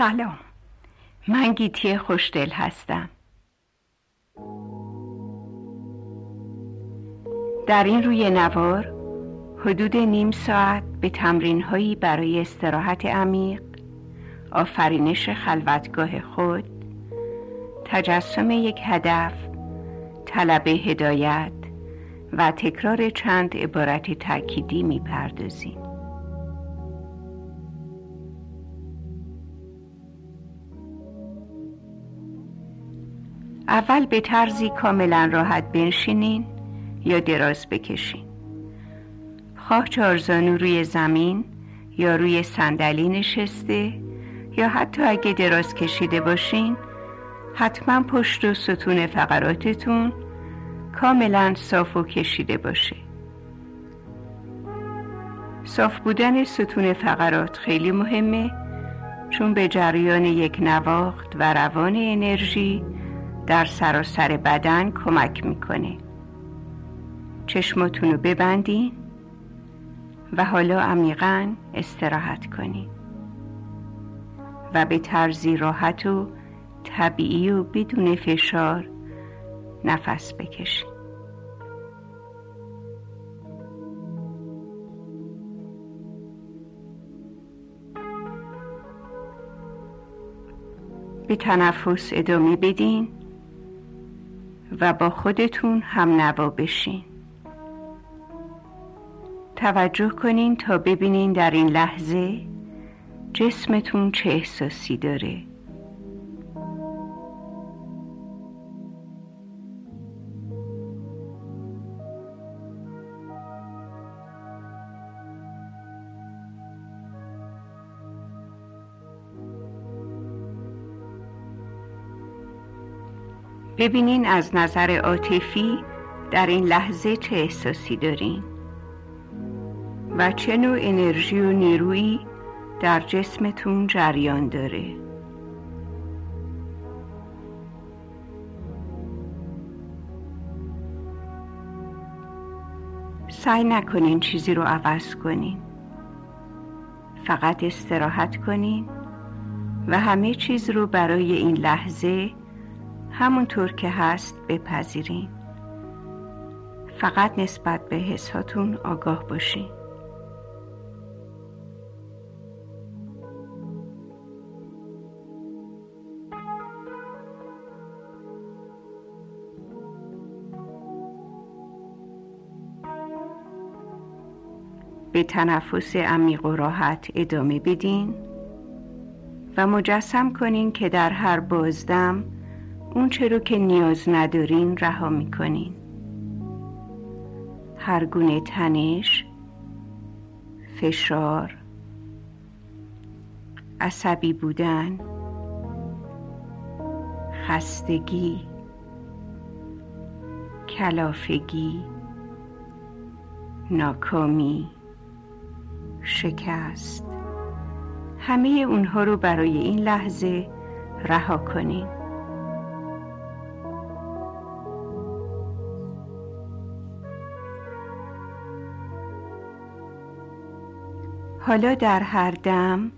سلام. من گیتی خوشدل هستم. در این روی نوار حدود نیم ساعت به تمرین هایی برای استراحت عمیق آفرینش خلوتگاه خود تجسم یک هدف طلب هدایت و تکرار چند عبارت تأکیدی می‌پردازیم. اول به طرزی کاملا راحت بنشینین یا دراز بکشین. خواه چارزانو روی زمین یا روی صندلی نشسته یا حتی اگه دراز کشیده باشین حتما پشت و ستون فقراتتون کاملا صاف و کشیده باشه. صاف بودن ستون فقرات خیلی مهمه چون به جریان یک نواخت و روان انرژی در سراسر بدن کمک می‌کنه. چشماتون رو ببندین و حالا عمیقا استراحت کنین. و به طرزی راحت و طبیعی و بدون فشار نفس بکشین. به تنفس ادامه بدین. و با خودتون هم نوا بشین. توجه کنین تا ببینین در این لحظه جسمتون چه احساسی داره. ببینین از نظر عاطفی در این لحظه چه احساسی دارین و چه نوع انرژی و نیرویی در جسمتون جریان داره. سعی نکنین چیزی رو عوض کنین. فقط استراحت کنین و همه چیز رو برای این لحظه همونطور که هست بپذیرین. فقط نسبت به حساتون آگاه باشین. به تنفس عمیق و راحت ادامه بدین و مجسم کنین که در هر بازدم اون چرا که نیاز ندارین رها می‌کنین. هر گونه تنش فشار عصبی بودن خستگی کلافگی ناکامی شکست. همه اونها رو برای این لحظه رها کنین. حالا در هر دم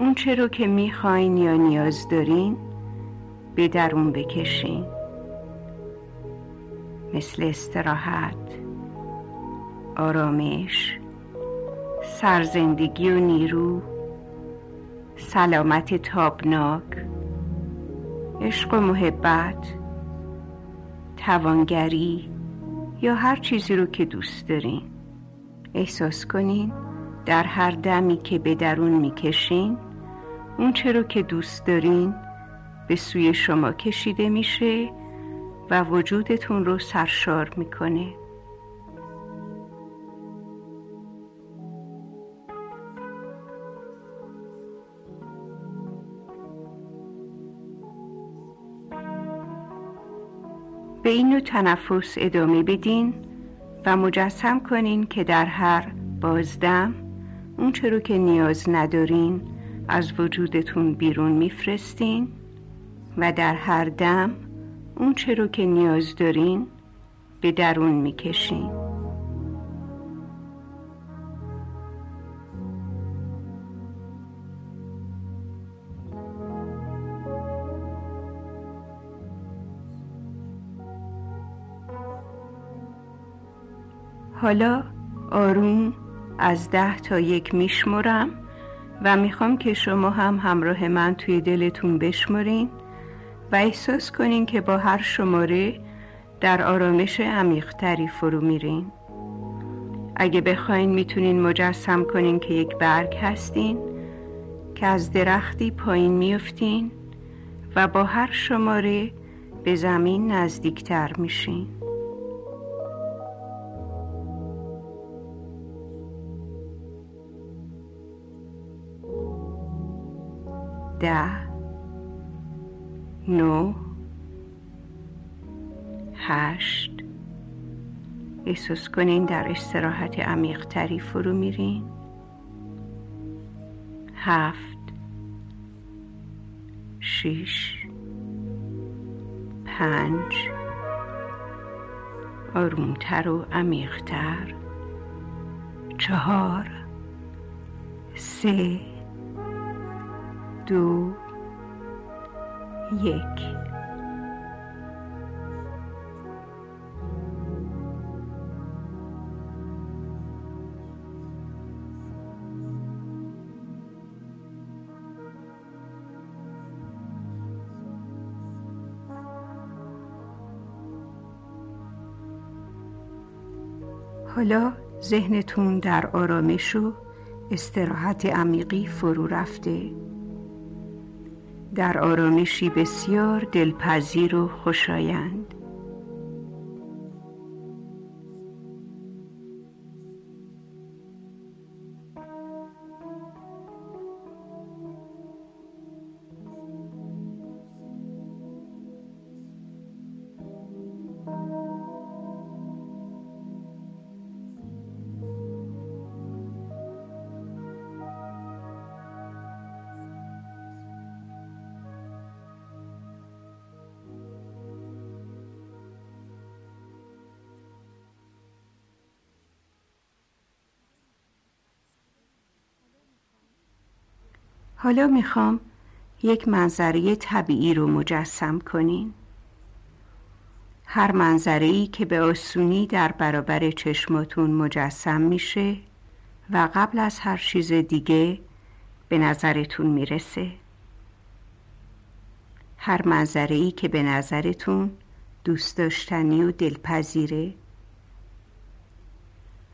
اون چه رو که می‌خواین یا نیاز دارین به درون بکشین. مثل استراحت آرامش سرزندگی و نیرو سلامت تابناک عشق و محبت توانگری یا هر چیزی رو که دوست دارین. احساس کنین. در هر دمی که به درون می‌کشین اون رو که دوست دارین به سوی شما کشیده میشه و وجودتون رو سرشار می‌کنه. به این نوع تنفس ادامه بدین و مجسم کنین که در هر بازدم اون رو که نیاز ندارین از وجودتون بیرون میفرستین و در هر دم اون رو که نیاز دارین به درون می‌کشین. حالا آروم از ده تا یک میشمرم و می‌خوام که شما هم همراه من توی دلتون بشمرین و احساس کنین که با هر شماره در آرامش عمیقتری فرو میرین. اگه بخواین می‌تونین مجسم کنین که یک برگ هستین که از درختی پایین میفتین و با هر شماره به زمین نزدیکتر میشین. ده نو. هشت. احساس کنین در استراحت عمیقتری فرو میرین. هفت. شیش پنج. آرومتر و عمیقتر. چهار. سه. دو یک. حالا ذهنتون در آرامش و استراحت عمیقی فرو رفته. در آرامشی بسیار دلپذیر و خوشایند. حالا می‌خوام یک منظره طبیعی رو مجسم کنین. هر منظره ای که به آسونی در برابر چشماتون مجسم میشه و قبل از هر چیز دیگه به نظرتون می‌رسه. هر منظره ای که به نظرتون دوست داشتنی و دلپذیره.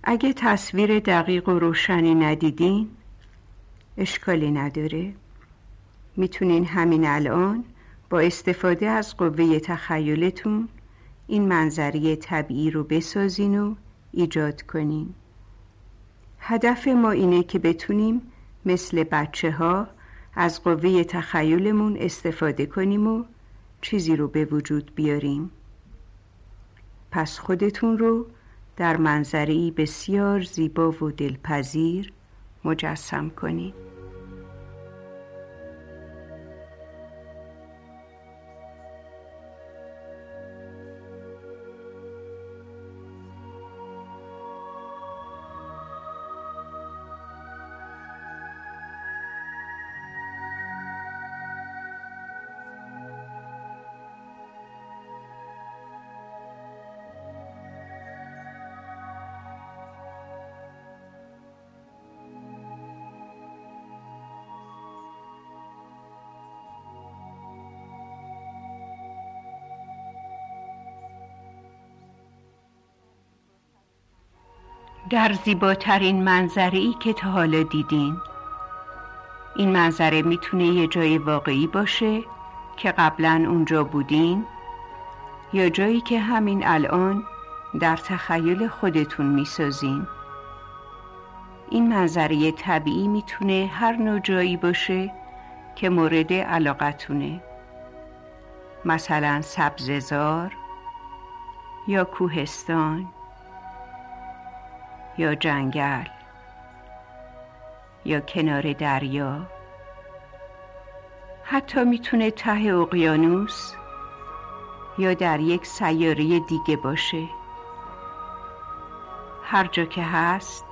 اگه تصویر دقیق و روشنی ندیدین اشکالی نداره. می‌تونین همین الان با استفاده از قوه تخیلتون این منظری طبیعی رو بسازین و ایجاد کنین. هدف ما اینه که بتونیم مثل بچه ها از قوه تخیلمون استفاده کنیم و چیزی رو به وجود بیاریم. پس خودتون رو در منظری بسیار زیبا و دلپذیر مجسم کنید در زیباترین منظره ای که تا حالا دیدین. این منظره می‌تونه یه جای واقعی باشه که قبلا اونجا بودین یا جایی که همین الان در تخیل خودتون می‌سازین. این منظره طبیعی می‌تونه هر نوع جایی باشه که مورد علاقتونه. مثلا سبززار یا کوهستان. یا جنگل یا کنار دریا. حتی می‌تونه ته اقیانوس یا در یک سیاره دیگه باشه. هر جا که هست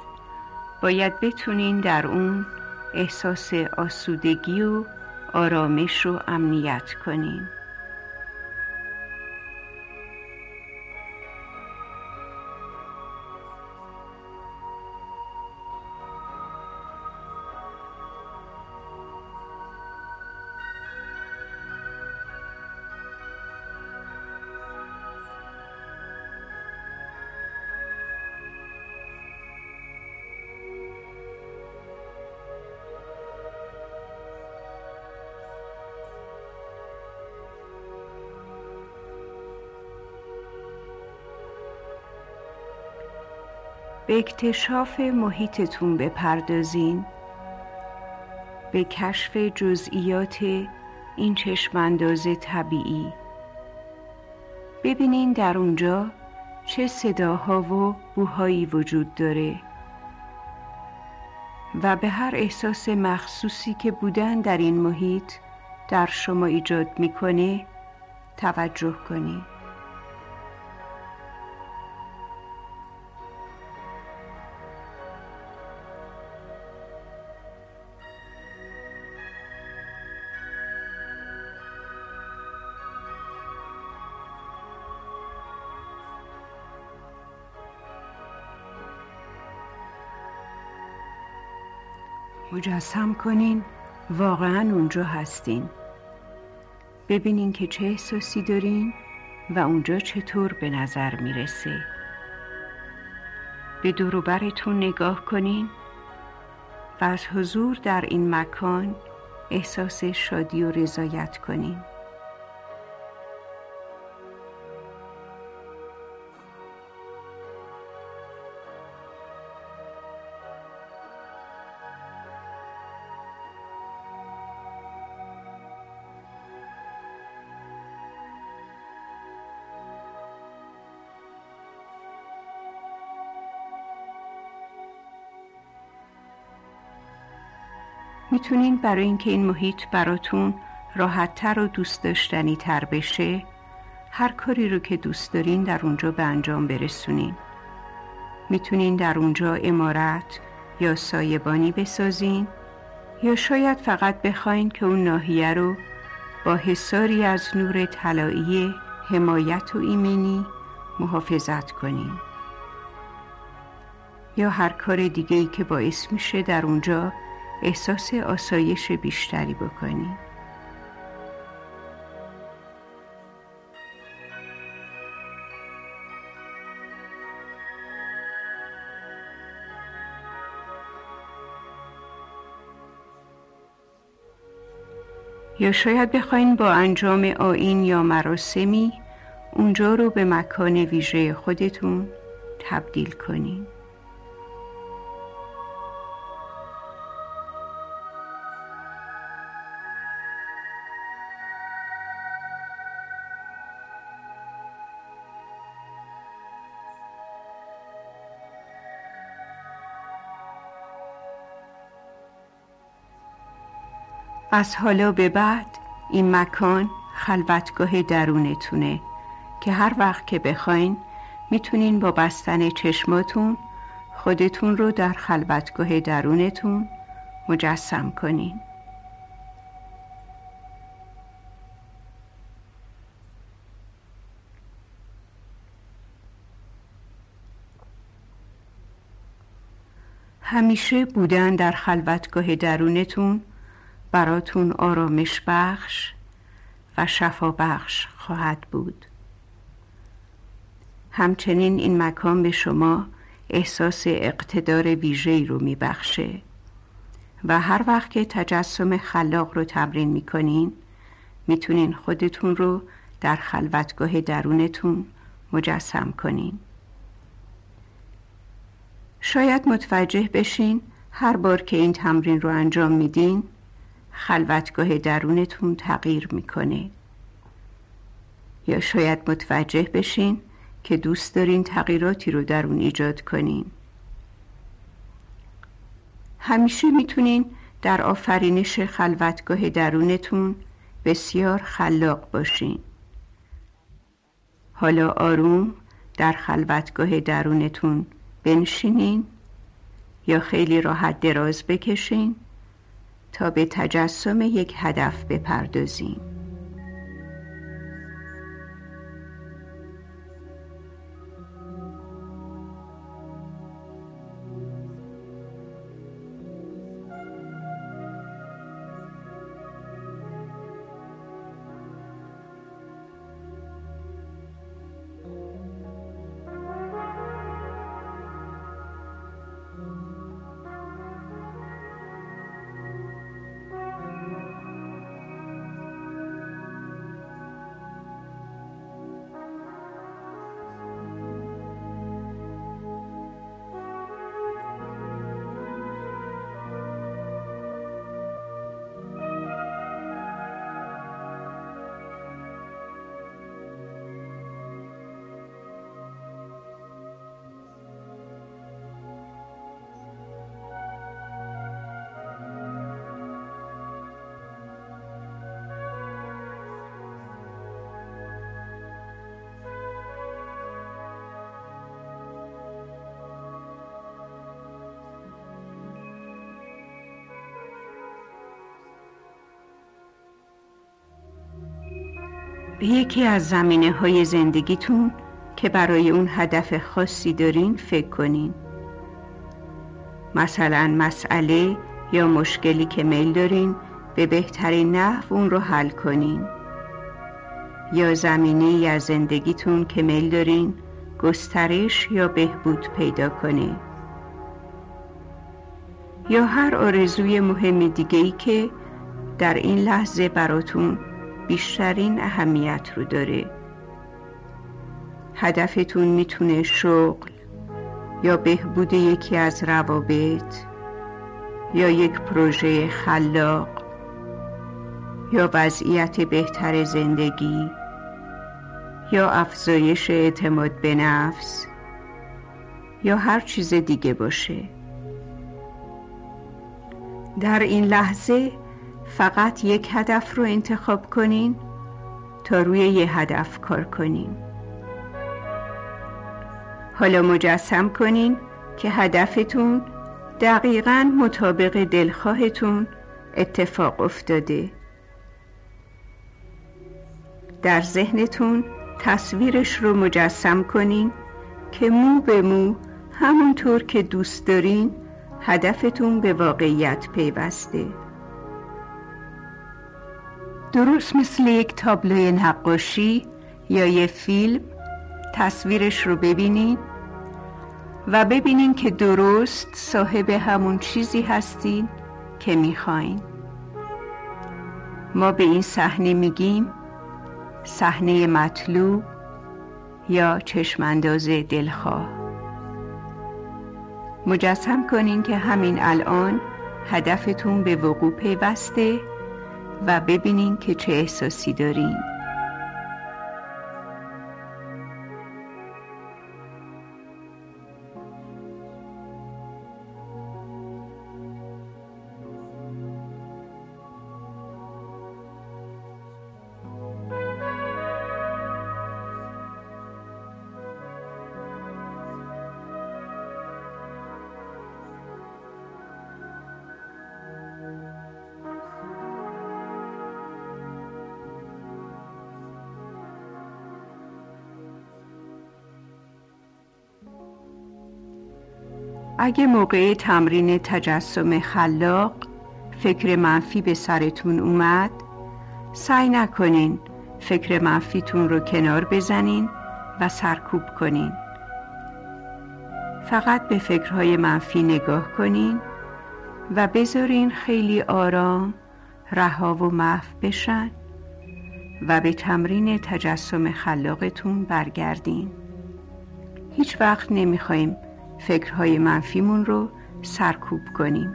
باید بتونین در اون احساس آسودگی و آرامش و امنیت کنین. به اکتشاف محیطتون بپردازین. به کشف جزئیات این چشمانداز طبیعی. ببینین در اونجا چه صداها و بوهایی وجود داره. و به هر احساس مخصوصی که بودن در این محیط در شما ایجاد می‌کنه توجه کنید مجسم کنین. واقعا اونجا هستین. ببینین که چه احساسی دارین و اونجا چطور به نظر می‌رسه. به دوروبرتون نگاه کنین. و از حضور در این مکان احساس شادی و رضایت کنین. می‌تونین برای اینکه این محیط براتون راحتتر و دوست داشتنی تر بشه هر کاری رو که دوست دارین در اونجا به انجام برسونین. می‌تونین در اونجا امارت یا سایبانی بسازین یا شاید فقط بخواین که اون ناحیه رو با حساری از نور طلایی حمایت و ایمنی محافظت کنین. یا هر کار دیگه ای که باعث میشه در اونجا احساس آسایش بیشتری بکنی. یا شاید بخواین با انجام آین یا مراسمی اونجا رو به مکان ویژه خودتون تبدیل کنین. از حالا به بعد این مکان خلوتگاه درونتونه که هر وقت که بخواین می‌تونین با بستن چشماتون خودتون رو در خلوتگاه درونتون مجسم کنین. همیشه بودن در خلوتگاه درونتون براتون آرامش بخش و شفا بخش خواهد بود. همچنین این مکان به شما احساس اقتدار ویژه‌ای رو میبخشه و هر وقت که تجسم خلاق رو تمرین می‌کنین می‌تونین خودتون رو در خلوتگاه درونتون مجسم کنین. شاید متوجه بشین هر بار که این تمرین رو انجام میدین خلوتگاه درونتون تغییر می‌کنه. یا شاید متوجه بشین که دوست دارین تغییراتی رو در اون ایجاد کنین. همیشه می‌تونین در آفرینش خلوتگاه درونتون بسیار خلاق باشین. حالا آروم در خلوتگاه درونتون بنشینین یا خیلی راحت دراز بکشین. تا به تجسم یک هدف بپردازیم. یکی از زمینه های زندگیتون که برای اون هدف خاصی دارین فکر کنین. مثلا مسئله یا مشکلی که میل دارین به بهترین نحو اون رو حل کنین. یا زمینه از زندگیتون که میل دارین گسترش یا بهبود پیدا کنه یا هر آرزوی مهم دیگه ای که در این لحظه براتون بیشترین اهمیت رو داره. هدفتون می‌تونه شغل یا بهبود یکی از روابط یا یک پروژه خلاق یا وضعیت بهتر زندگی یا افزایش اعتماد به نفس یا هر چیز دیگه باشه. در این لحظه فقط یک هدف رو انتخاب کنین تا روی یه هدف کار کنین. حالا مجسم کنین که هدفتون دقیقا مطابق دلخواهتون اتفاق افتاده. در ذهنتون تصویرش رو مجسم کنین که مو به مو همونطور که دوست دارین هدفتون به واقعیت پیوسته. درست مثل یک تابلوی نقاشی یا یه فیلم تصویرش رو ببینین و ببینین که درست صاحب همون چیزی هستین که می‌خواین. ما به این صحنه میگیم صحنه مطلوب یا چشمانداز دلخواه. مجسم کنین که همین الان هدفتون به وقوع پیوسته و ببینین که چه احساسی دارین. اگه موقع تمرین تجسم خلاق فکر منفی به سرتون اومد سعی نکنین فکر منفیتون رو کنار بزنین و سرکوب کنین. فقط به فکرهای منفی نگاه کنین و بذارین خیلی آرام رها و محو بشن و به تمرین تجسم خلاقتون برگردین. هیچ وقت نمی‌خوایم فکرهای منفیمون رو سرکوب کنیم.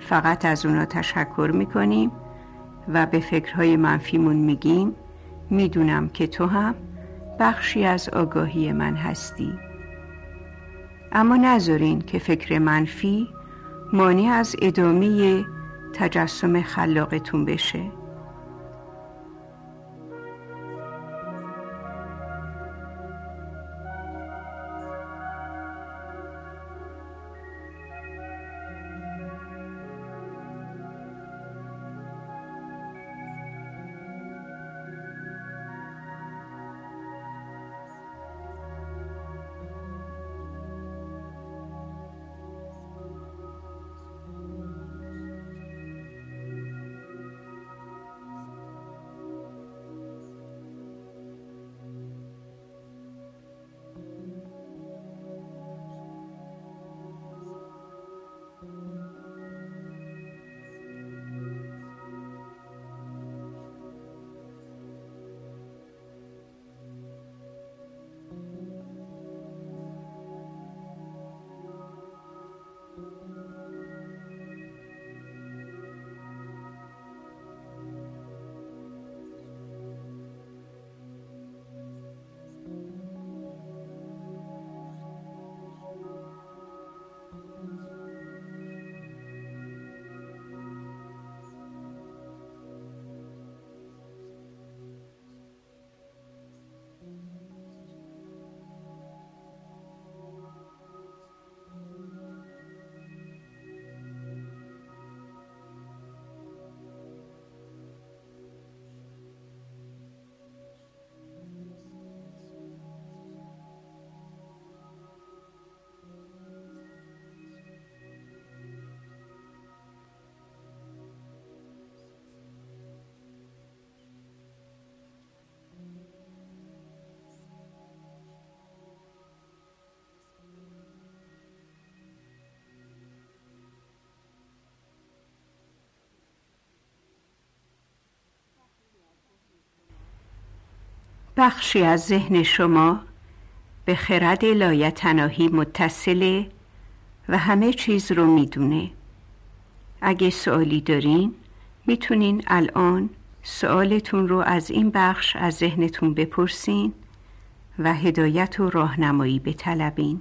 فقط از اونا تشکر می‌کنیم و به فکرهای منفیمون میگیم می‌دونم که تو هم بخشی از آگاهی من هستی. اما نذارین که فکر منفی مانع از ادامه تجسم خلاقتون بشه. بخشی از ذهن شما به خرد لایتناهی متصله و همه چیز رو می‌دونه. اگه سوالی دارین می‌تونین الان سوالتون رو از این بخش از ذهنتون بپرسین و هدایت و راهنمایی بطلبین.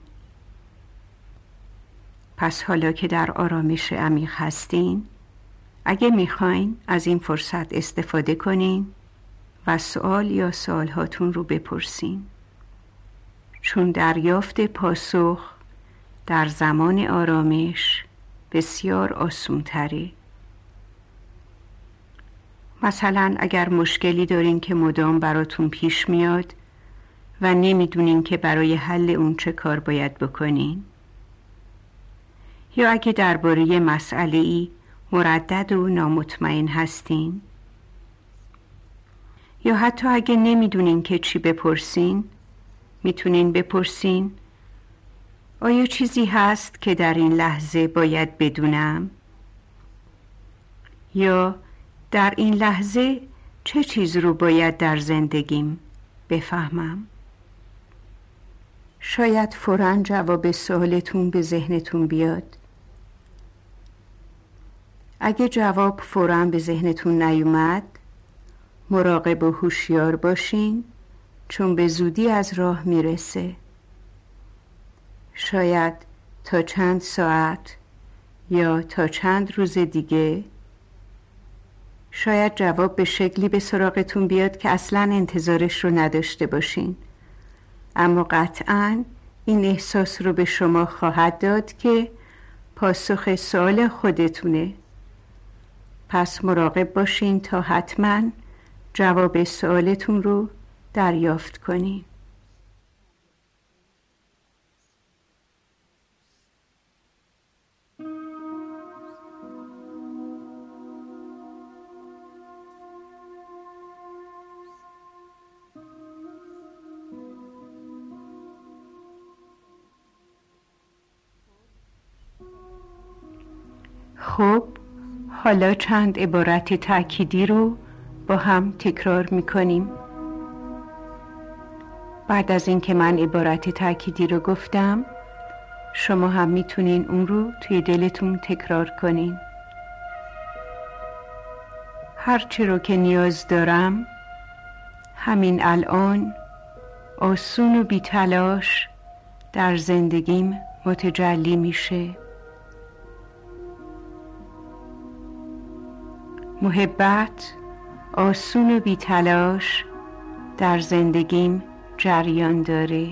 پس حالا که در آرامش عمیق هستین اگه می‌خواین از این فرصت استفاده کنین. و سوال یا سوالهاتون رو بپرسین. چون دریافت پاسخ در زمان آرامش بسیار آسون تره مثلا اگر مشکلی دارین که مدام براتون پیش میاد و نمی‌دونین که برای حل اون چه کار باید بکنین. یا اگه درباره مسئله ای مردد و نامطمئن هستین. یا حتی اگه نمی‌دونین که چی بپرسین می‌تونین بپرسین آیا چیزی هست که در این لحظه باید بدونم؟ یا در این لحظه چه چیز رو باید در زندگیم بفهمم؟ شاید فورا جواب سوالتون به ذهنتون بیاد اگه جواب فورا به ذهنتون نیومد مراقب و هوشیار باشین چون به زودی از راه می‌رسه. شاید تا چند ساعت یا تا چند روز دیگه. شاید جواب به شکلی به سراغتون بیاد که اصلا انتظارش رو نداشته باشین. اما قطعا این احساس رو به شما خواهد داد که پاسخ سوال خودتونه. پس مراقب باشین تا حتما جواب سوالتون رو دریافت کنین. خب حالا چند عبارت تأکیدی رو با هم تکرار می‌کنیم. بعد از اینکه من عبارت تأکیدی رو گفتم شما هم می‌تونین اون رو توی دلتون تکرار کنین. هرچی رو که نیاز دارم همین الان آسون و بیتلاش در زندگیم متجلی میشه. محبت آسون و بیتلاش در زندگیم جریان داره.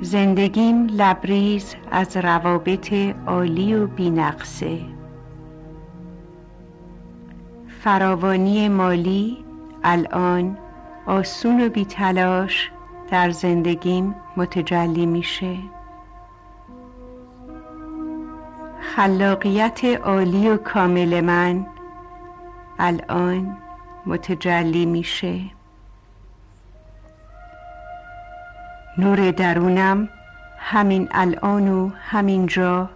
زندگیم لبریز از روابط عالی و بینقصه. فراوانی مالی الان آسون و بیتلاش در زندگیم متجلی میشه. خلاقیت عالی و کامل من الان متجلی میشه. نور درونم همین الان و همین جا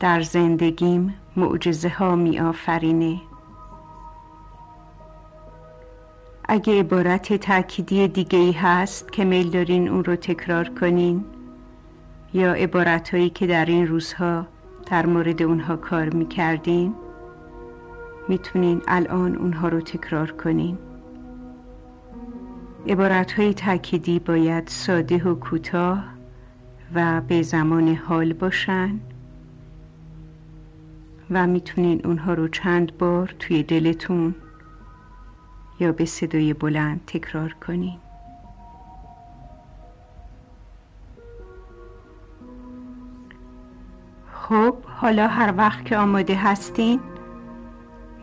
در زندگیم معجزه ها می آفرینه اگه عبارت تأکیدی دیگه ای هست که میل دارین اون رو تکرار کنین یا عبارت هایی که در این روزها در مورد اونها کار می‌کردین؟ می‌تونین الان اونها رو تکرار کنین. عبارت های تأکیدی باید ساده و کوتاه و به زمان حال باشن و می‌تونین اونها رو چند بار توی دلتون یا به صدای بلند تکرار کنین. خب حالا هر وقت که آماده هستین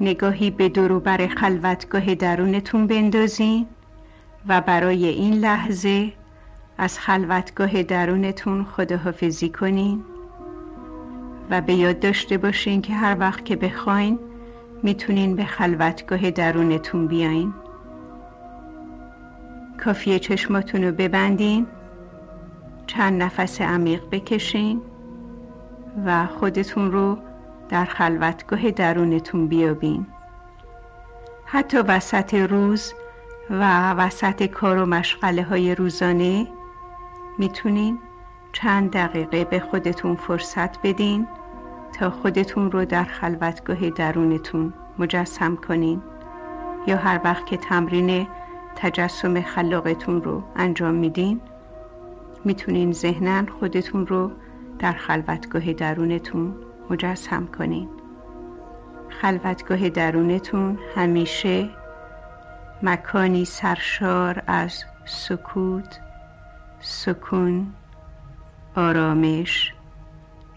نگاهی به بر خلوتگاه درونتون بندازین و برای این لحظه از خلوتگاه درونتون خداحافظی کنین و به یاد داشته باشین که هر وقت که بخواین می‌تونین به خلوتگاه درونتون بیاین. کافیه چشماتون رو ببندین چند نفس عمیق بکشین. و خودتون رو در خلوتگاه درونتون بیابین. حتی وسط روز و وسط کار و مشغله های روزانه می‌تونین چند دقیقه به خودتون فرصت بدین تا خودتون رو در خلوتگاه درونتون مجسم کنین یا هر وقت که تمرین تجسم خلاقتون رو انجام میدین می‌تونین ذهنا خودتون رو در خلوتگاه درونتون مجسم کنین. خلوتگاه درونتون همیشه مکانی سرشار از سکوت سکون آرامش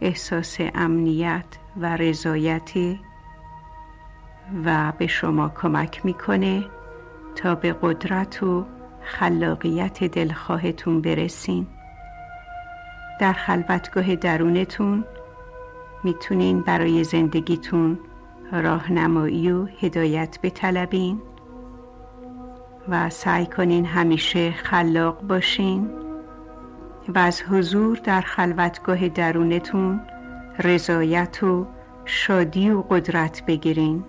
احساس امنیت و رضایتی و به شما کمک می‌کنه تا به قدرت و خلاقیت دلخواهتون برسین. در خلوتگاه درونتون می‌تونین برای زندگیتون راهنمایی و هدایت بطلبین و سعی کنین همیشه خلاق باشین و از حضور در خلوتگاه درونتون رضایت و شادی و قدرت بگیرین.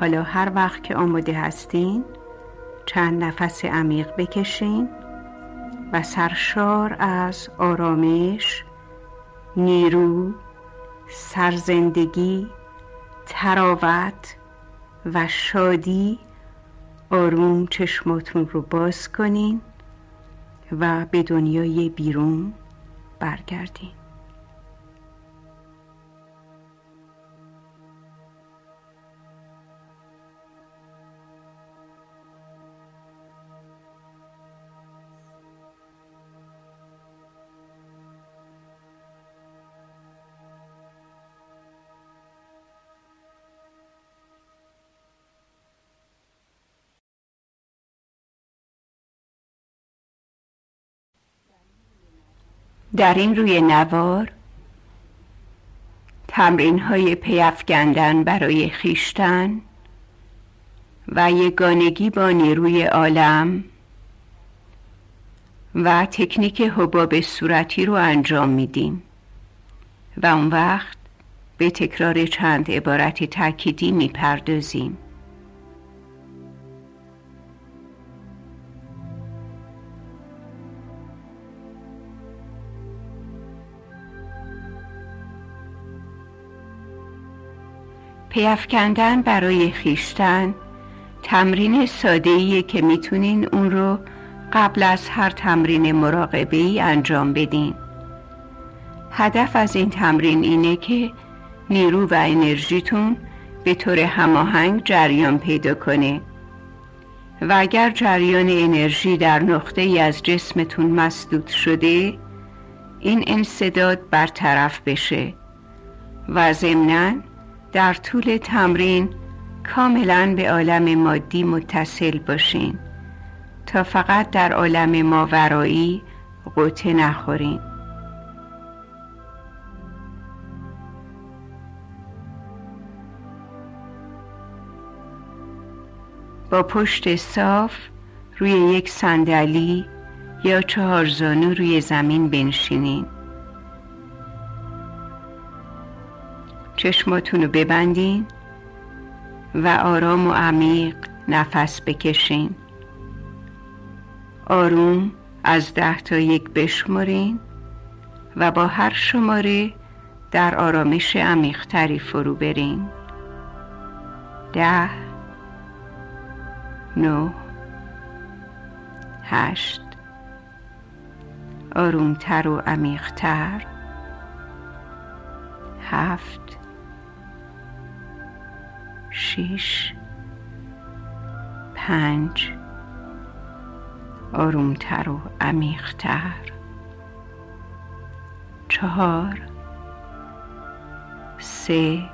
حالا هر وقت که آماده هستین چند نفس عمیق بکشین. و سرشار از آرامش نیرو سرزندگی تراوت و شادی آروم چشماتون رو باز کنین و به دنیای بیرون برگردین. در این روی نوار تمرین های پیفگندن برای خیشتن و یگانگی با نیروی عالم و تکنیک حباب صورتی رو انجام میدیم و اون وقت به تکرار چند عبارت تأکیدی می‌پردازیم. پیفکندن برای خیشتن تمرین ساده که می‌تونین اون رو قبل از هر تمرین مراقبه ای انجام بدین. هدف از این تمرین اینه که نیرو و انرژیتون به طور هماهنگ جریان پیدا کنه. و اگر جریان انرژی در نقطه ای از جسمتون مسدود شده این انصداد برطرف بشه و ضمناً در طول تمرین کاملا به عالم مادی متصل باشین. تا فقط در عالم ماورایی قوطه نخورین. با پشت صاف روی یک صندلی یا چهار زانو روی زمین بنشینین. چشماتون رو ببندین و آرام و عمیق نفس بکشین. آروم از ده تا یک بشمرین و با هر شماره در آرامش عمیقتری فرو برین. ده نو هشت. آرومتر و عمیقتر. هفت. شیش پنج آرومتر و عمیقتر. چهار سه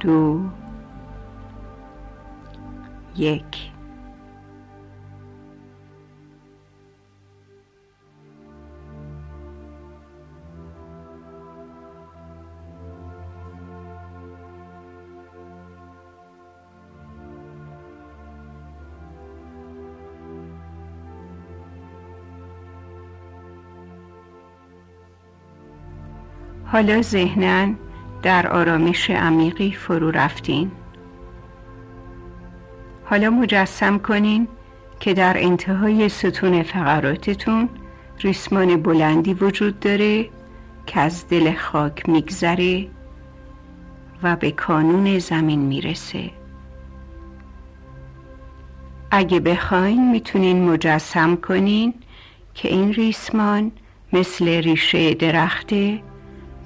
دو یک. حالا ذهنا در آرامش عمیقی فرو رفتین. حالا مجسم کنین که در انتهای ستون فقراتتون ریسمان بلندی وجود داره که از دل خاک میگذره و به کانون زمین می‌رسه. اگه بخواین می‌تونین مجسم کنین که این ریسمان مثل ریشه درخته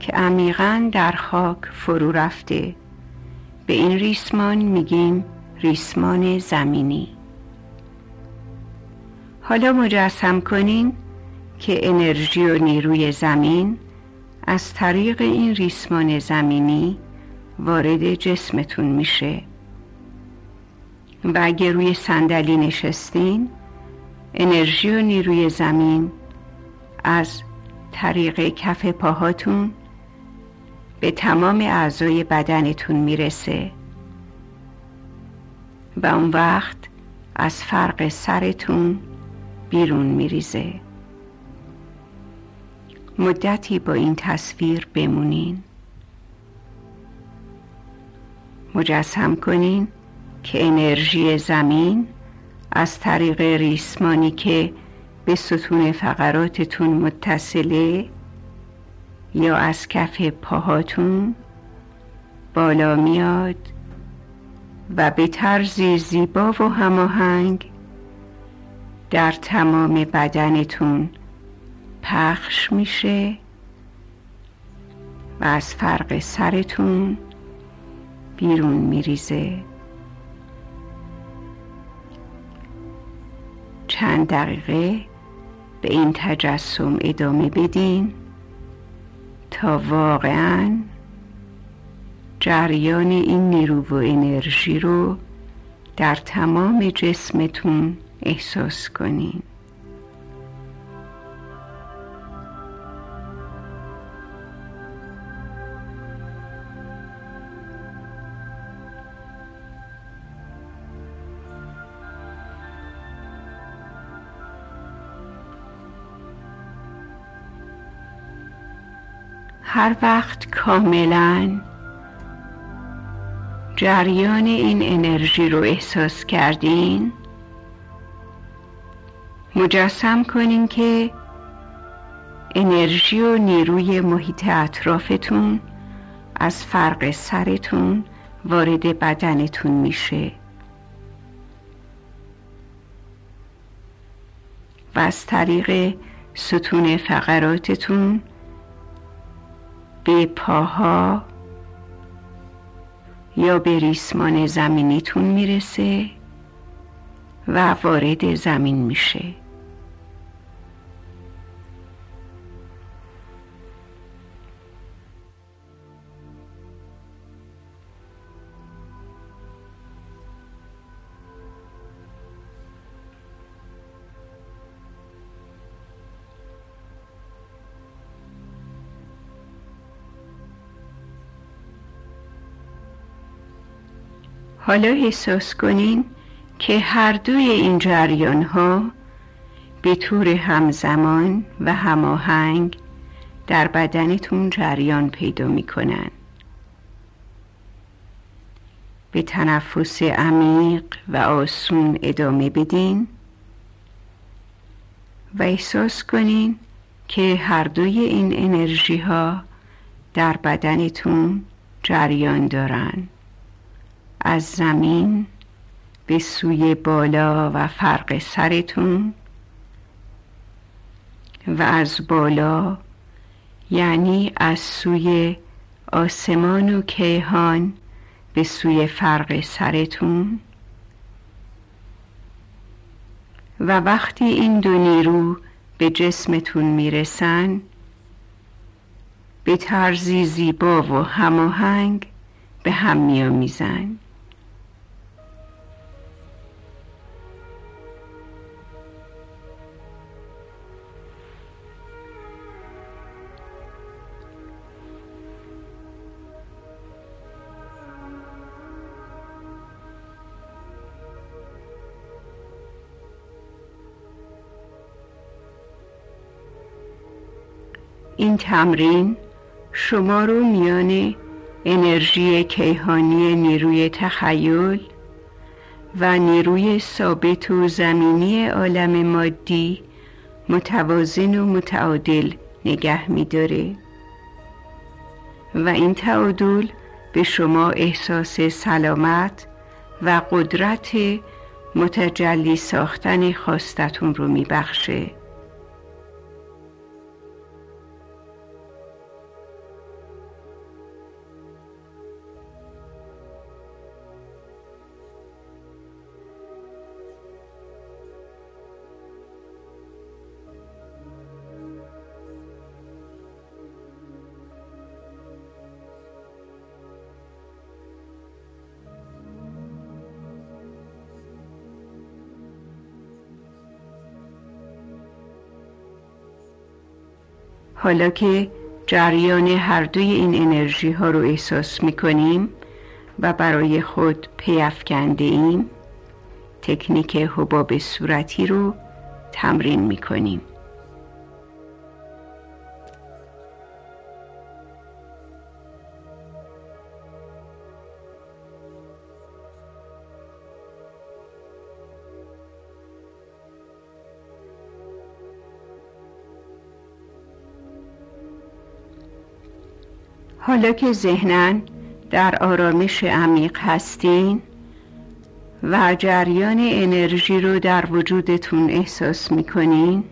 که عمیقا در خاک فرو رفته. به این ریسمان میگیم ریسمان زمینی. حالا مجسم کنین که انرژی و نیروی زمین از طریق این ریسمان زمینی وارد جسمتون میشه. و اگه روی صندلی نشستین انرژی و نیروی زمین از طریق کف پاهاتون به تمام اعضای بدنتون می‌رسه. و اون وقت از فرق سرتون بیرون میریزه. مدتی با این تصویر بمونین. مجسم کنین که انرژی زمین از طریق ریسمانی که به ستون فقراتتون متصله یا از کف پاهاتون بالا میاد و به طرزی زیبا و هماهنگ در تمام بدنتون پخش میشه و از فرق سرتون بیرون میریزه. چند دقیقه به این تجسم ادامه بدین. واقعا جریان این نیرو و انرژی رو در تمام جسمتون احساس کنین. هر وقت کاملا جریان این انرژی رو احساس کردین مجسم کنین که انرژی و نیروی محیط اطرافتون از فرق سرتون وارد بدنتون میشه. و از طریق ستون فقراتتون به پاها یا به ریسمان زمینیتون می‌رسه و وارد زمین میشه. حالا احساس کنین که هر دوی این جریان ها به طور همزمان و هماهنگ در بدنتون جریان پیدا می‌کنن. به تنفس عمیق و آسون ادامه بدین و احساس کنین که هر دوی این انرژی ها در بدنتون جریان دارن. از زمین به سوی بالا و فرق سرتون و از بالا یعنی از سوی آسمان و کیهان به سوی فرق سرتون. و وقتی این دو نیرو به جسمتون می‌رسن به طرزی زیبا و هماهنگ به هم میآمیزند این تمرین شما رو میان انرژی کیهانی نیروی تخیل و نیروی ثابت و زمینی عالم مادی متوازن و متعادل نگه میداره. و این تعادل به شما احساس سلامت و قدرت متجلی ساختن خواستتون رو میبخشه. حالا که جریان هر دوی این انرژی ها رو احساس می کنیم و برای خود پیافکنده ایم تکنیک حباب صورتی رو تمرین می کنیم حالا که ذهنن در آرامش عمیق هستین و جریان انرژی رو در وجودتون احساس می‌کنین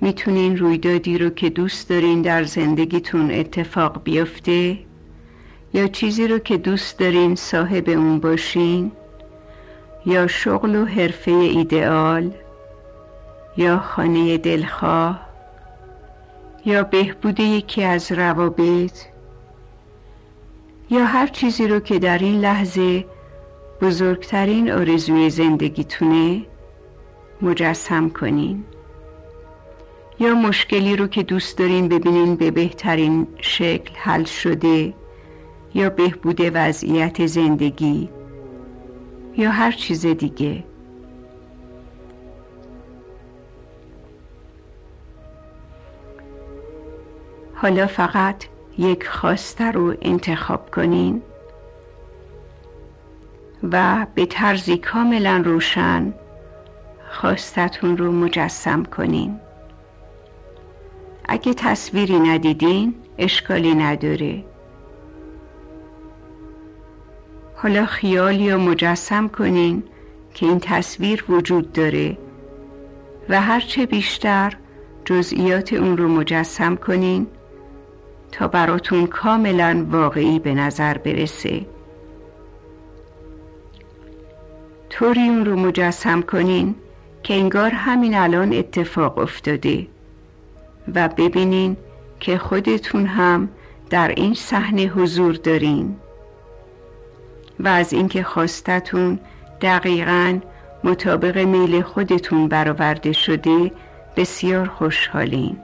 می‌تونین رویدادی رو که دوست دارین در زندگیتون اتفاق بیفته یا چیزی رو که دوست دارین صاحب اون باشین یا شغل و حرفه ایدئال یا خانه دلخواه. یا بهبود یکی از روابط یا هر چیزی رو که در این لحظه بزرگترین آرزوی زندگیتونه مجسم کنین. یا مشکلی رو که دوست دارین ببینین به بهترین شکل حل شده یا بهبود وضعیت زندگی یا هر چیز دیگه. حالا فقط یک خواسته رو انتخاب کنین و به طرزی کاملا روشن خواستتون رو مجسم کنین. اگه تصویری ندیدین اشکالی نداره. حالا خیال یا مجسم کنین که این تصویر وجود داره و هرچه بیشتر جزئیات اون رو مجسم کنین تا براتون کاملا واقعی به نظر برسه. طوری اون رو مجسم کنین که انگار همین الان اتفاق افتاده و ببینین که خودتون هم در این صحنه حضور دارین و از اینکه خواستتون دقیقا مطابق میل خودتون برآورده شده بسیار خوشحالین.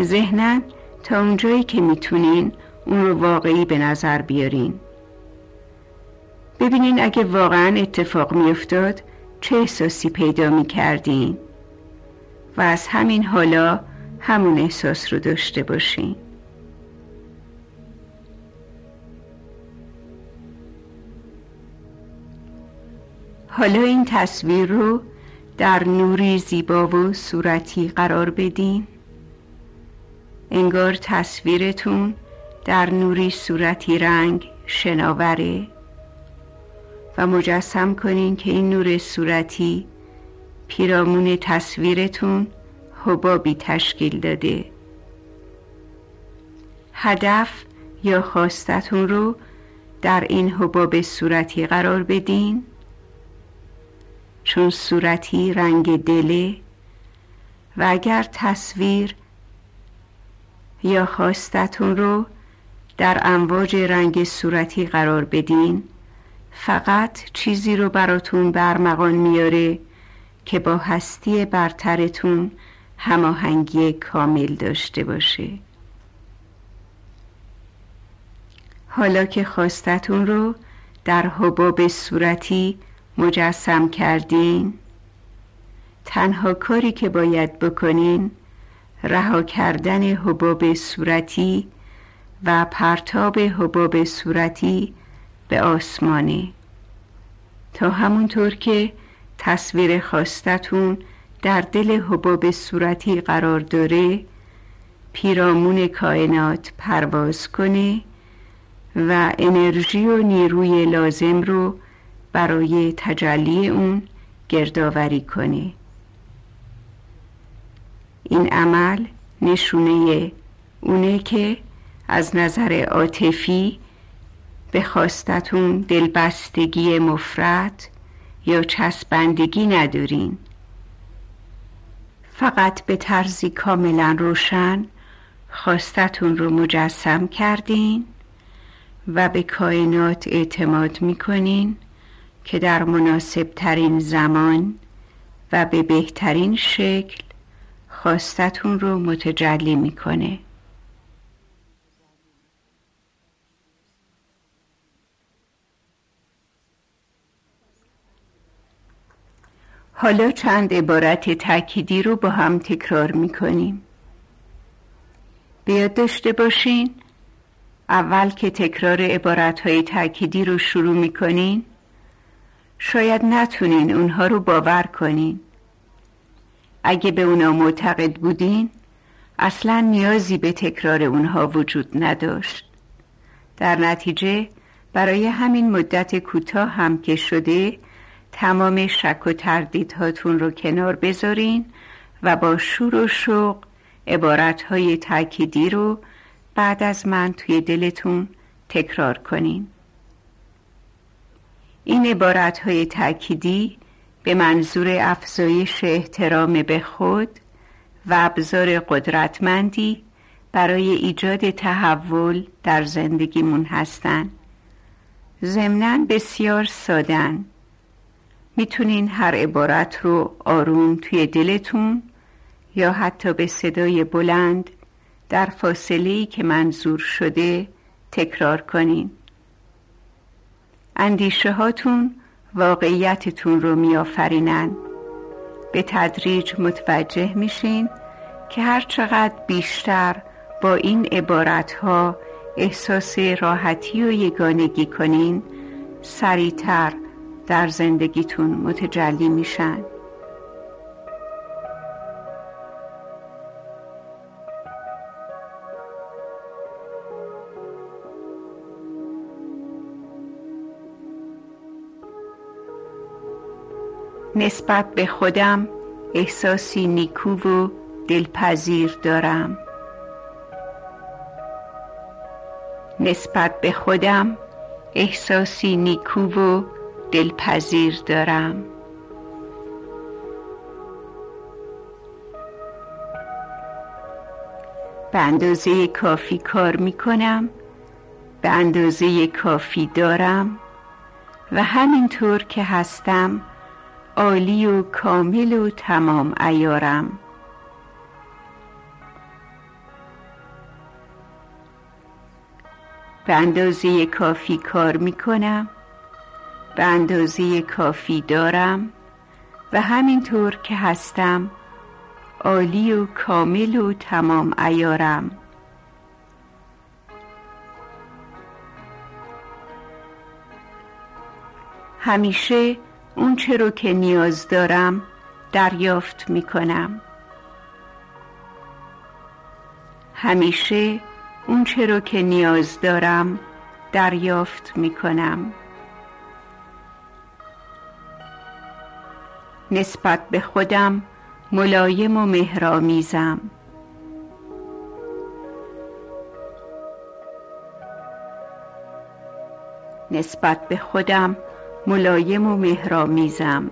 ذهنن تا اونجایی که می‌تونین اون رو واقعی به نظر بیارین. ببینین اگه واقعا اتفاق میافتاد چه احساسی پیدا می‌کردین و از همین حالا همون احساس رو داشته باشین. حالا این تصویر رو در نوری زیبا و صورتی قرار بدین. انگار تصویرتون در نوری صورتی رنگ شناوره. و مجسم کنین که این نور صورتی پیرامون تصویرتون حبابی تشکیل داده. هدف یا خواستتون رو در این حباب صورتی قرار بدین. چون صورتی رنگ دله و اگر تصویر یا خواستتون رو در امواج رنگ صورتی قرار بدین. فقط چیزی رو براتون برمغان میاره که با هستی برترتون هماهنگی کامل داشته باشه. حالا که خواستتون رو در حباب صورتی مجسم کردین تنها کاری که باید بکنین رها کردن حباب صورتی و پرتاب حباب صورتی به آسمانه تا همونطور که تصویر خواستتون در دل حباب صورتی قرار داره پیرامون کائنات پرواز کنه و انرژی و نیروی لازم رو برای تجلی اون گردآوری کنه. این عمل نشونه اونه که از نظر عاطفی به خواستتون دلبستگی مفرد یا چسبندگی ندارین. فقط به طرزی کاملا روشن خواستتون رو مجسم کردین و به کائنات اعتماد می‌کنین که در مناسب ترین زمان و به بهترین شکل خواستتون رو متجلی می‌کنه. حالا چند عبارت تأکیدی رو با هم تکرار می‌کنیم. بیاد داشته باشین. اول که تکرار عبارت های تأکیدی رو شروع می‌کنین شاید نتونین اونها رو باور کنین. اگه به اونا معتقد بودین اصلا نیازی به تکرار اونها وجود نداشت. در نتیجه برای همین مدت کوتاه هم که شده تمام شک و تردیدهاتون رو کنار بذارین و با شور و شوق عبارتهای تأکیدی رو بعد از من توی دلتون تکرار کنین. این عبارتهای تأکیدی به منظور افزایش احترام به خود و ابزار قدرتمندی برای ایجاد تحول در زندگیمون هستن. ضمنا بسیار سادن می‌تونین هر عبارت رو آروم توی دلتون یا حتی به صدای بلند در فاصله که منظور شده تکرار کنین. اندیشه هاتون واقعیتتون رو میآفرینن. به تدریج متوجه میشین که هر چقدر بیشتر با این عبارت ها احساس راحتی و یگانگی کنین سریعتر در زندگیتون متجلی میشن. نسبت به خودم احساسی نیکو و دلپذیر دارم. نسبت به خودم احساسی نیکو و دلپذیر دارم. به اندازه کافی کار می کنم به اندازه کافی دارم و همینطور که هستم عالی و کامل و تمام ایارم. به اندازه کافی کار می کنم به اندازه کافی دارم و همینطور که هستم عالی و کامل و تمام ایارم. همیشه اون چه رو که نیاز دارم دریافت می کنم همیشه اون چه رو که نیاز دارم دریافت می کنم نسبت به خودم ملایم و مهرامیزم. نسبت به خودم ملایم و مهرامیزم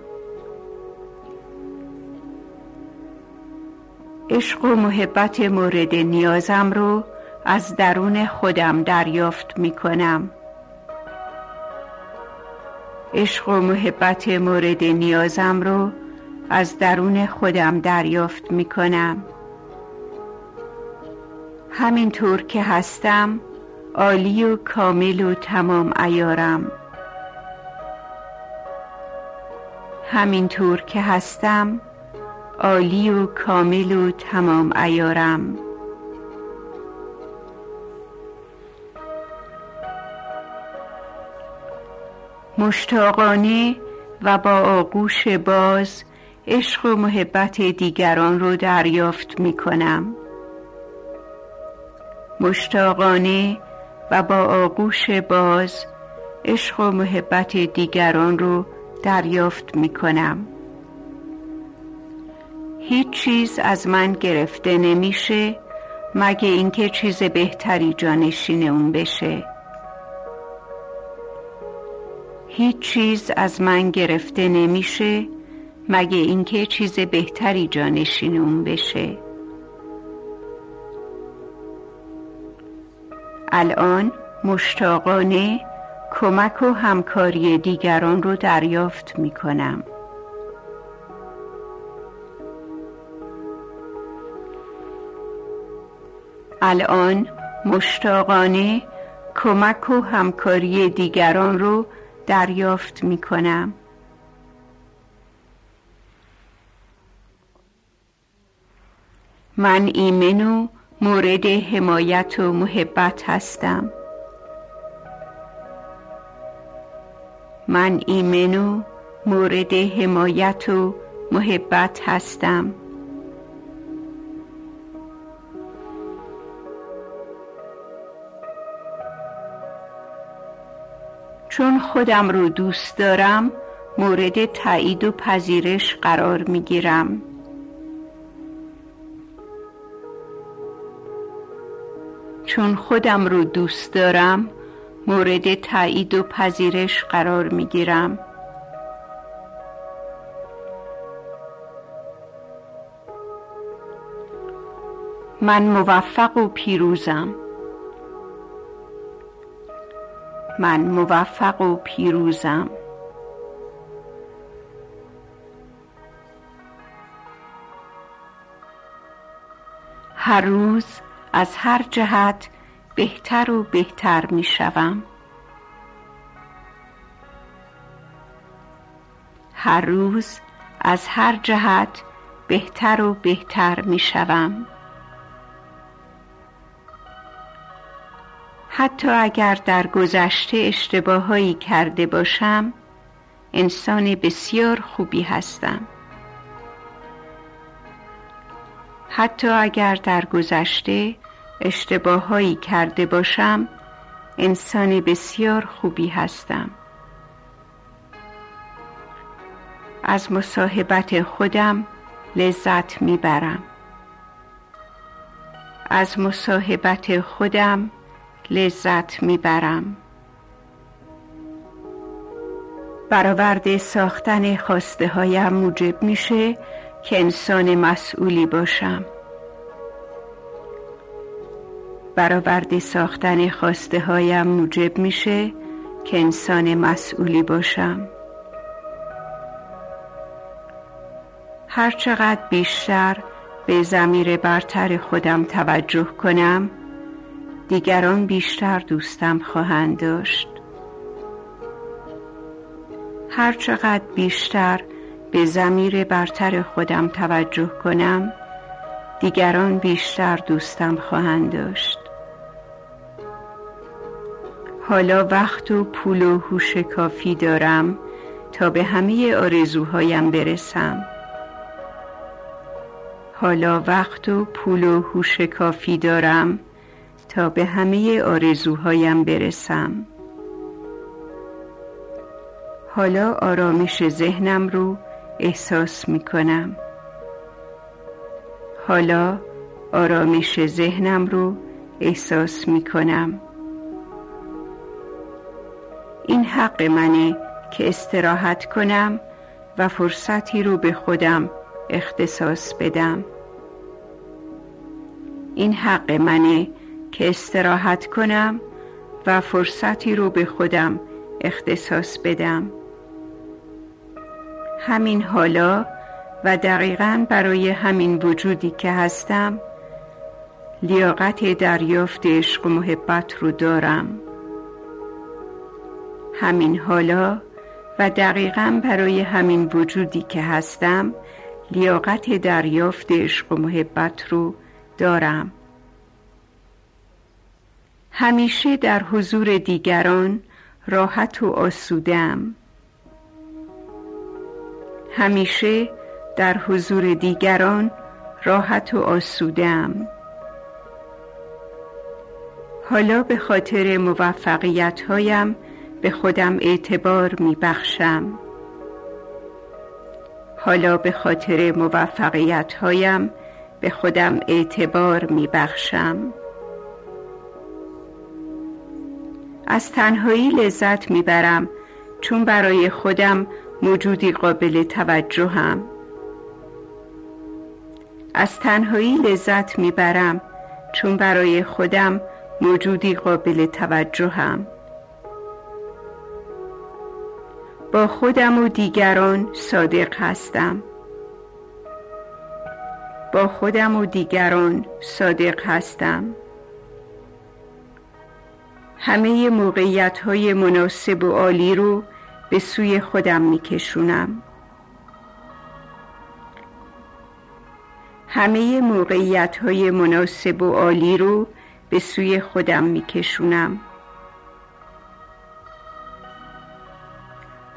عشق و محبت مورد نیازم رو از درون خودم دریافت می کنم عشق و محبت مورد نیازم رو از درون خودم دریافت می کنم همینطور که هستم عالی و کامل و تمام ایارم. همینطور که هستم عالی و کامل و تمام ایارم مشتاقانه و با آغوش باز عشق و محبت دیگران رو دریافت می کنم مشتاقانه و با آغوش باز عشق و محبت دیگران رو دریافت می کنم هیچ چیز از من گرفته نمیشه مگه اینکه چیز بهتری جانشین اون بشه. هیچ چیز از من گرفته نمیشه مگه اینکه چیز بهتری جانشین اون بشه. الان مشتاقانه کمک و همکاری دیگران رو دریافت می کنم الان مشتاقانه کمک و همکاری دیگران رو دریافت می کنم من ایمن و مورد حمایت و محبت هستم. من ایمن و مورد حمایت و محبت هستم. چون خودم رو دوست دارم مورد تایید و پذیرش قرار می گیرم چون خودم رو دوست دارم مورد تایید و پذیرش قرار می گیرم من موفق و پیروزم. من موفق و پیروزم. هر روز از هر جهت بهتر و بهتر می شوم. هر روز از هر جهت بهتر و بهتر می شوم. حتی اگر در گذشته اشتباهایی کرده باشم انسان بسیار خوبی هستم. حتی اگر در گذشته اشتباهایی کرده باشم انسان بسیار خوبی هستم. از مصاحبت خودم لذت می‌برم. از مصاحبت خودم لذت می‌برم. برآورده ساختن خواسته هایم موجب میشه که انسان مسئولی باشم. برآورده ساختن خواسته هایم موجب میشه که انسان مسئولی باشم. هرچقدر بیشتر به زمیر برتر خودم توجه کنم دیگران بیشتر دوستم خواهند داشت. هرچقدر بیشتر به زمیر برتر خودم توجه کنم دیگران بیشتر دوستم خواهند داشت. حالا وقت و پول و هوش کافی دارم تا به همه آرزوهایم برسم. حالا وقت و پول و هوش کافی دارم تا به همه آرزوهایم برسم. حالا آرامش ذهنم رو احساس می کنم حالا آرامش ذهنم رو احساس می کنم این حق منه که استراحت کنم و فرصتی رو به خودم اختصاص بدم. این حق منه که استراحت کنم و فرصتی رو به خودم اختصاص بدم. همین حالا و دقیقا برای همین وجودی که هستم لیاقت دریافت عشق و محبت رو دارم. همین حالا و دقیقا برای همین وجودی که هستم لیاقت دریافت عشق و محبت رو دارم. همیشه در حضور دیگران راحت و آسودم. همیشه در حضور دیگران راحت و آسودم. حالا به خاطر موفقیت هایم به خودم اعتبار می بخشم حالا به خاطر موفقیت هایم به خودم اعتبار می بخشم از تنهایی لذت می برم چون برای خودم موجودی قابل توجهم از تنهایی لذت می برم چون برای خودم موجودی قابل توجهم با خودم و دیگران صادق هستم. با خودم و دیگران صادق هستم. همه موقعیت های مناسب و عالی رو به سوی خودم میکشونم. همه موقعیت های مناسب و عالی رو به سوی خودم میکشونم.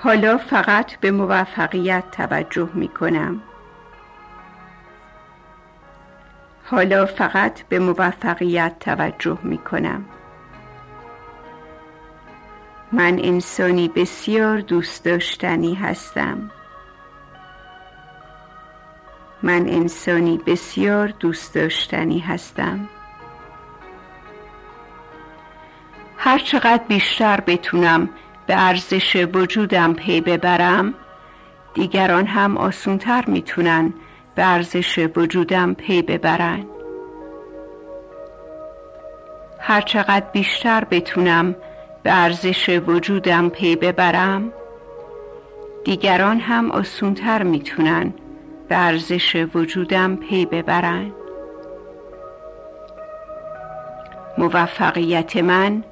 حالا فقط به موفقیت توجه می کنم حالا فقط به موفقیت توجه می کنم من انسانی بسیار دوست داشتنی هستم. من انسانی بسیار دوست داشتنی هستم. هر چقدر بیشتر بتونم به ارزش وجودم پی ببرم دیگران هم آسونتر می‌تونن به ارزش وجودم پی ببرن. هر چقدر بیشتر بتونم به ارزش وجودم پی ببرم دیگران هم آسونتر می‌تونن به ارزش وجودم پی ببرن. موفقیت من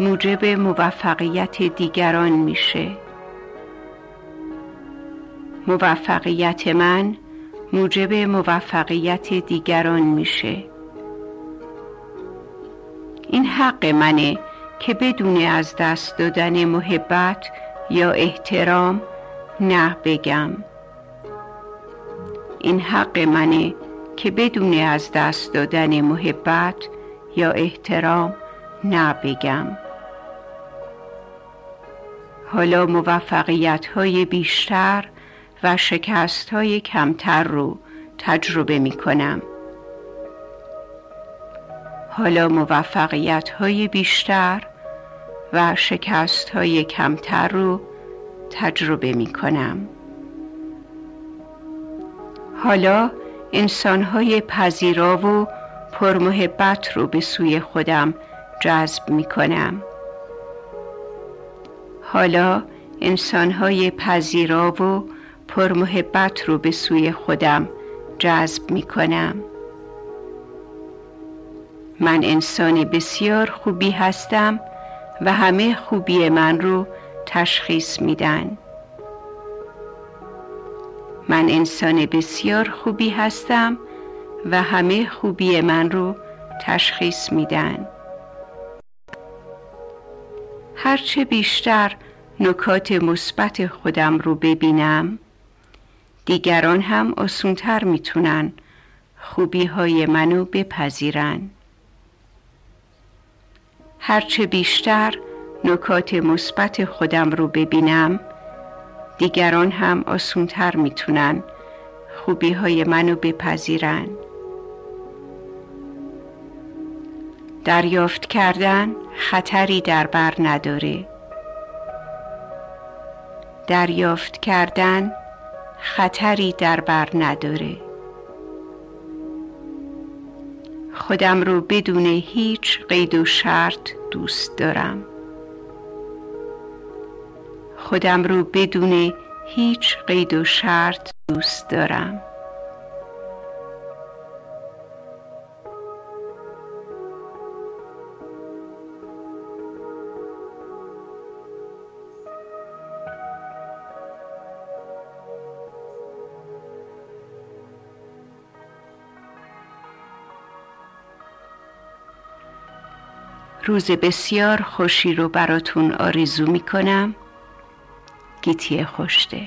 موجب موفقیت دیگران میشه. موفقیت من موجب موفقیت دیگران میشه. این حق منه که بدون از دست دادن محبت یا احترام نه بگم. این حق منه که بدون از دست دادن محبت یا احترام نه بگم. حالا موفقیت های بیشتر و شکست های کمتر رو تجربه می کنم حالا موفقیت های بیشتر و شکست های کمتر رو تجربه می کنم حالا انسان های پذیرا و پرمحبت رو به سوی خودم جذب می کنم حالا انسانهای پذیرا و پرمحبت رو به سوی خودم جذب می کنم من انسانی بسیار خوبی هستم و همه خوبی من رو تشخیص میدن. من انسان بسیار خوبی هستم و همه خوبی من رو تشخیص میدن. هرچه بیشتر نکات مثبت خودم رو ببینم دیگران هم آسونتر می‌تونن خوبی های منو بپذیرن. هرچه بیشتر نکات مثبت خودم رو ببینم دیگران هم آسونتر می‌تونن خوبی های منو بپذیرن. دریافت کردن خطری در بر نداره. دریافت کردن خطری در بر نداره. خودم رو بدون هیچ قید و شرط دوست دارم. خودم رو بدون هیچ قید و شرط دوست دارم. روز بسیار خوشی رو براتون آرزو می‌کنم. گیتی خوشدل.